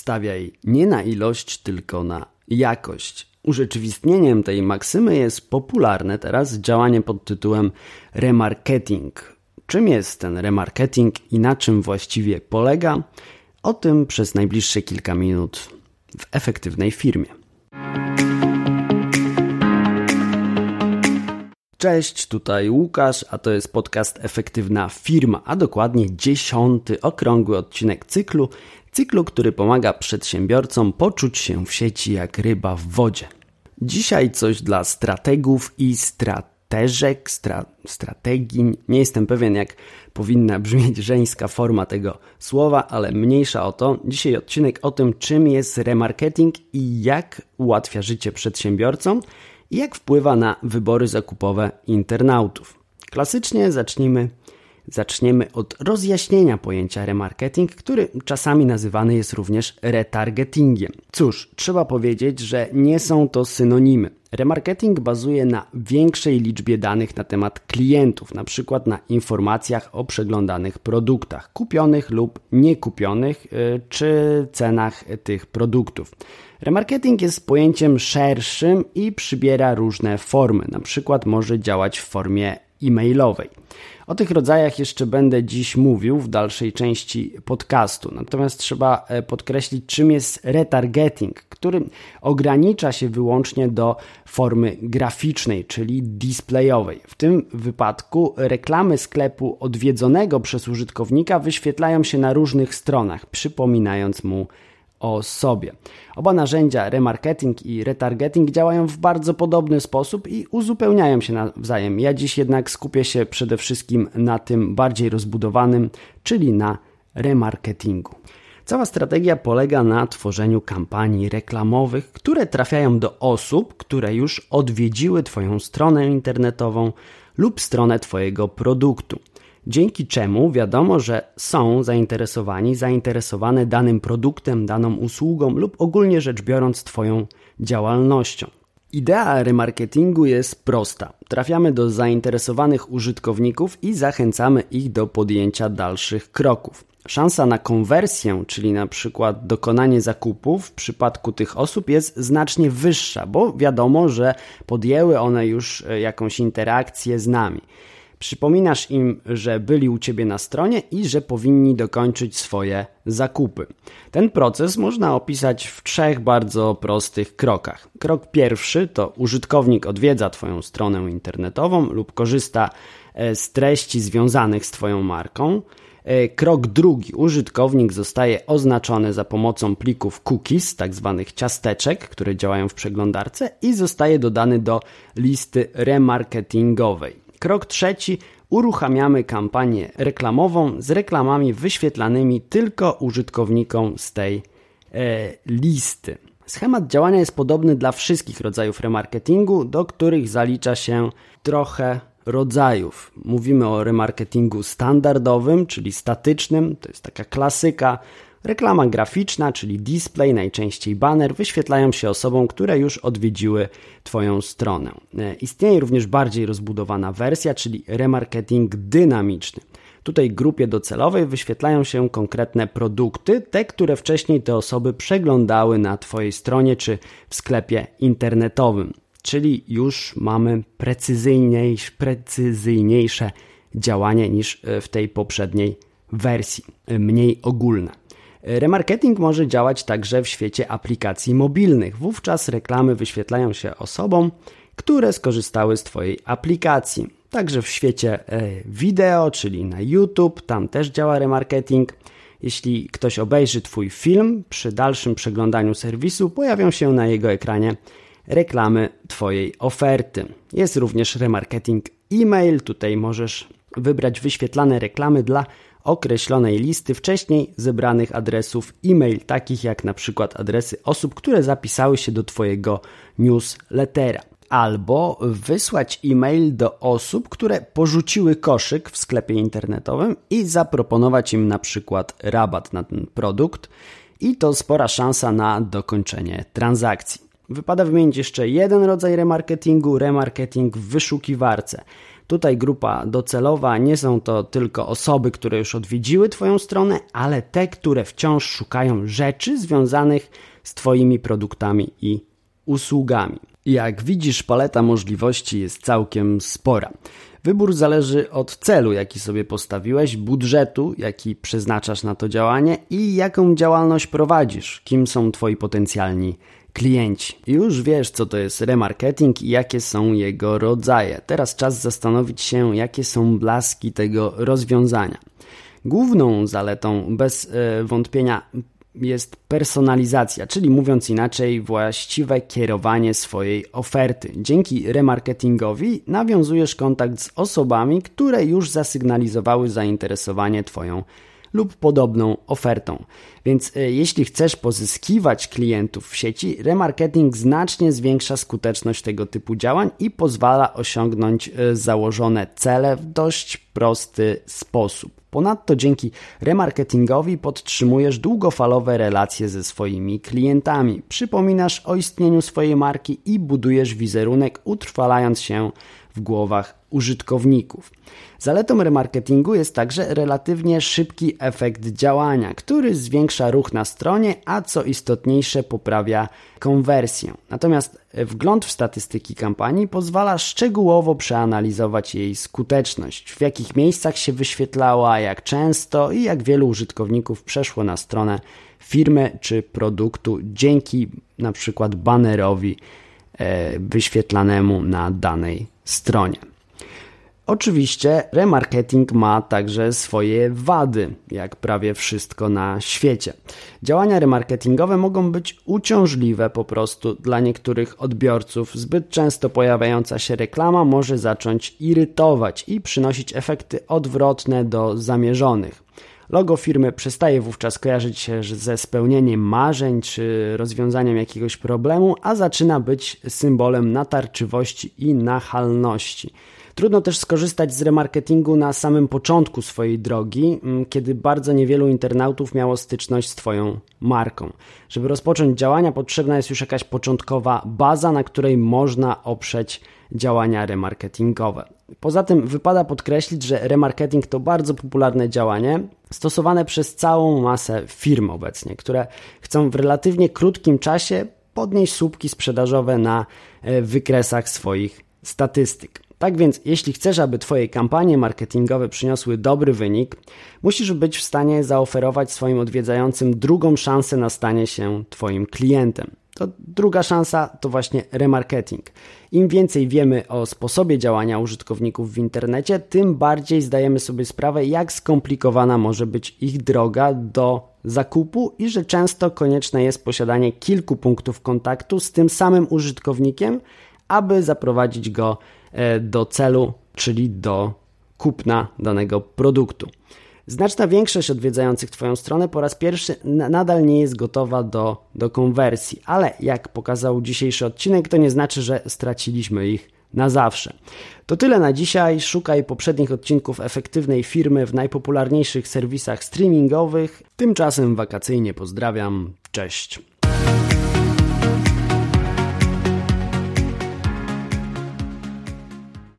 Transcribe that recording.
stawiaj nie na ilość, tylko na jakość. Urzeczywistnieniem tej maksymy jest popularne teraz działanie pod tytułem remarketing. Czym jest ten remarketing i na czym właściwie polega? O tym przez najbliższe kilka minut w efektywnej firmie. Cześć, tutaj Łukasz, a to jest podcast Efektywna Firma, a dokładnie dziesiąty okrągły odcinek cyklu, cyklu, który pomaga przedsiębiorcom poczuć się w sieci jak ryba w wodzie. Dzisiaj coś dla strategów i strateżek, stra, strategii. Nie jestem pewien, jak powinna brzmieć żeńska forma tego słowa, ale mniejsza o to. Dzisiaj odcinek o tym, czym jest remarketing i jak ułatwia życie przedsiębiorcom jak wpływa na wybory zakupowe internautów. Klasycznie zacznijmy, zaczniemy od rozjaśnienia pojęcia remarketing, który czasami nazywany jest również retargetingiem. Cóż, trzeba powiedzieć, że nie są to synonimy. Remarketing bazuje na większej liczbie danych na temat klientów, na przykład na informacjach o przeglądanych produktach, kupionych lub niekupionych, y, czy cenach tych produktów. Remarketing jest pojęciem szerszym i przybiera różne formy. Na przykład może działać w formie e-mailowej. O tych rodzajach jeszcze będę dziś mówił w dalszej części podcastu. Natomiast trzeba e, podkreślić, czym jest retargeting, który ogranicza się wyłącznie do formy graficznej, czyli displayowej. W tym wypadku reklamy sklepu odwiedzonego przez użytkownika wyświetlają się na różnych stronach, przypominając mu o sobie. Oba narzędzia remarketing i retargeting działają w bardzo podobny sposób i uzupełniają się nawzajem. Ja dziś jednak skupię się przede wszystkim na tym bardziej rozbudowanym, czyli na remarketingu. Cała strategia polega na tworzeniu kampanii reklamowych, które trafiają do osób, które już odwiedziły Twoją stronę internetową lub stronę Twojego produktu dzięki czemu wiadomo, że są zainteresowani, zainteresowane danym produktem, daną usługą lub ogólnie rzecz biorąc Twoją działalnością. Idea remarketingu jest prosta. Trafiamy do zainteresowanych użytkowników i zachęcamy ich do podjęcia dalszych kroków. Szansa na konwersję, czyli na przykład dokonanie zakupów w przypadku tych osób jest znacznie wyższa, bo wiadomo, że podjęły one już e, jakąś interakcję z nami. Przypominasz im, że byli u Ciebie na stronie i że powinni dokończyć swoje zakupy. Ten proces można opisać w trzech bardzo prostych krokach. Krok pierwszy to użytkownik odwiedza Twoją stronę internetową lub korzysta e, z treści związanych z Twoją marką. E, krok drugi. Użytkownik zostaje oznaczony za pomocą plików cookies, tak zwanych ciasteczek, które działają w przeglądarce i zostaje dodany do listy remarketingowej. Krok trzeci. Uruchamiamy kampanię reklamową z reklamami wyświetlanymi tylko użytkownikom z tej e, listy. Schemat działania jest podobny dla wszystkich rodzajów remarketingu, do których zalicza się trochę rodzajów. Mówimy o remarketingu standardowym, czyli statycznym, to jest taka klasyka. Reklama graficzna, czyli display, najczęściej banner, wyświetlają się osobom, które już odwiedziły Twoją stronę. E, istnieje również bardziej rozbudowana wersja, czyli remarketing dynamiczny. Tutaj grupie docelowej wyświetlają się konkretne produkty, te, które wcześniej te osoby przeglądały na Twojej stronie czy w sklepie internetowym. Czyli już mamy precyzyjniejsze, precyzyjniejsze działanie niż e, w tej poprzedniej wersji, e, mniej ogólne. Remarketing może działać także w świecie aplikacji mobilnych. Wówczas reklamy wyświetlają się osobom, które skorzystały z Twojej aplikacji. Także w świecie e, wideo, czyli na YouTube, tam też działa remarketing. Jeśli ktoś obejrzy Twój film, przy dalszym przeglądaniu serwisu pojawią się na jego ekranie reklamy Twojej oferty. Jest również remarketing e-mail. Tutaj możesz wybrać wyświetlane reklamy dla określonej listy wcześniej zebranych adresów e-mail, takich jak na przykład adresy osób, które zapisały się do Twojego newslettera. Albo wysłać e-mail do osób, które porzuciły koszyk w sklepie internetowym i zaproponować im na przykład rabat na ten produkt. I to spora szansa na dokończenie transakcji. Wypada wymienić jeszcze jeden rodzaj remarketingu, remarketing w wyszukiwarce. Tutaj grupa docelowa nie są to tylko osoby, które już odwiedziły Twoją stronę, ale te, które wciąż szukają rzeczy związanych z Twoimi produktami i usługami. Jak widzisz, paleta możliwości jest całkiem spora. Wybór zależy od celu, jaki sobie postawiłeś, budżetu, jaki przeznaczasz na to działanie i jaką działalność prowadzisz, kim są Twoi potencjalni klienci. Już wiesz, co to jest remarketing i jakie są jego rodzaje. Teraz czas zastanowić się, jakie są blaski tego rozwiązania. Główną zaletą bez e, wątpienia jest personalizacja, czyli mówiąc inaczej, właściwe kierowanie swojej oferty. Dzięki remarketingowi nawiązujesz kontakt z osobami, które już zasygnalizowały zainteresowanie Twoją lub podobną ofertą. Więc e, jeśli chcesz pozyskiwać klientów w sieci, remarketing znacznie zwiększa skuteczność tego typu działań i pozwala osiągnąć e, założone cele w dość prosty sposób. Ponadto dzięki remarketingowi podtrzymujesz długofalowe relacje ze swoimi klientami, przypominasz o istnieniu swojej marki i budujesz wizerunek, utrwalając się w głowach użytkowników. Zaletą remarketingu jest także relatywnie szybki efekt działania, który zwiększa ruch na stronie, a co istotniejsze poprawia konwersję. Natomiast wgląd w statystyki kampanii pozwala szczegółowo przeanalizować jej skuteczność, w jakich miejscach się wyświetlała, jak często i jak wielu użytkowników przeszło na stronę firmy czy produktu dzięki na przykład banerowi e, wyświetlanemu na danej stronie. Oczywiście remarketing ma także swoje wady, jak prawie wszystko na świecie. Działania remarketingowe mogą być uciążliwe po prostu dla niektórych odbiorców. Zbyt często pojawiająca się reklama może zacząć irytować i przynosić efekty odwrotne do zamierzonych. Logo firmy przestaje wówczas kojarzyć się ze spełnieniem marzeń czy rozwiązaniem jakiegoś problemu, a zaczyna być symbolem natarczywości i nachalności. Trudno też skorzystać z remarketingu na samym początku swojej drogi, mm, kiedy bardzo niewielu internautów miało styczność z Twoją marką. Żeby rozpocząć działania, potrzebna jest już jakaś początkowa baza, na której można oprzeć działania remarketingowe. Poza tym wypada podkreślić, że remarketing to bardzo popularne działanie, stosowane przez całą masę firm obecnie, które chcą w relatywnie krótkim czasie podnieść słupki sprzedażowe na e, wykresach swoich statystyk. Tak więc, jeśli chcesz, aby Twoje kampanie marketingowe przyniosły dobry wynik, musisz być w stanie zaoferować swoim odwiedzającym drugą szansę na stanie się Twoim klientem. To druga szansa to właśnie remarketing. Im więcej wiemy o sposobie działania użytkowników w internecie, tym bardziej zdajemy sobie sprawę, jak skomplikowana może być ich droga do zakupu i że często konieczne jest posiadanie kilku punktów kontaktu z tym samym użytkownikiem, aby zaprowadzić go E, do celu, czyli do kupna danego produktu. Znaczna większość odwiedzających Twoją stronę po raz pierwszy nadal nie jest gotowa do, do konwersji, ale jak pokazał dzisiejszy odcinek, to nie znaczy, że straciliśmy ich na zawsze. To tyle na dzisiaj. Szukaj poprzednich odcinków efektywnej firmy w najpopularniejszych serwisach streamingowych. Tymczasem wakacyjnie pozdrawiam. Cześć.